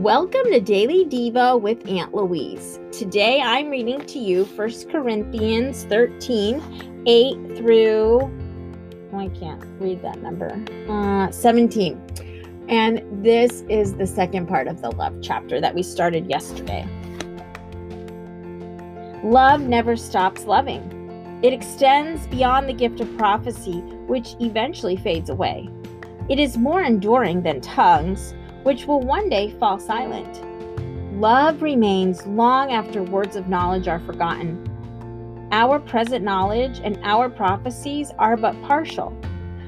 Welcome to Daily Diva with Aunt Louise. Today I'm reading to you 1 Corinthians 13 8 through, oh, I can't read that number, uh, 17. And this is the second part of the love chapter that we started yesterday. Love never stops loving. It extends beyond the gift of prophecy, which eventually fades away. It is more enduring than tongues which will one day fall silent. Love remains long after words of knowledge are forgotten. Our present knowledge and our prophecies are but partial.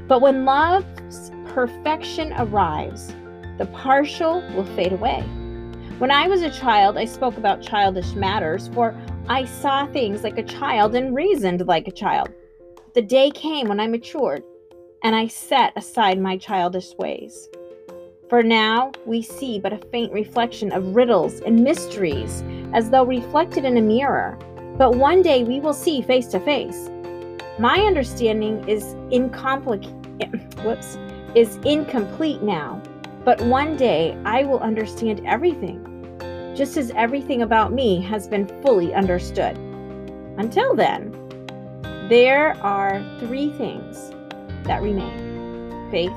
But when love's perfection arrives, the partial will fade away. When I was a child, I spoke about childish matters, for I saw things like a child and reasoned like a child. The day came when I matured, and I set aside my childish ways. For now, we see but a faint reflection of riddles and mysteries, as though reflected in a mirror. But one day we will see face to face. My understanding is incomplete. Whoops, is incomplete now. But one day I will understand everything, just as everything about me has been fully understood. Until then, there are three things that remain faith,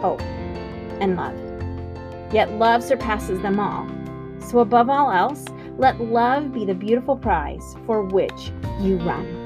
hope, and love. Yet love surpasses them all. So, above all else, let love be the beautiful prize for which you run.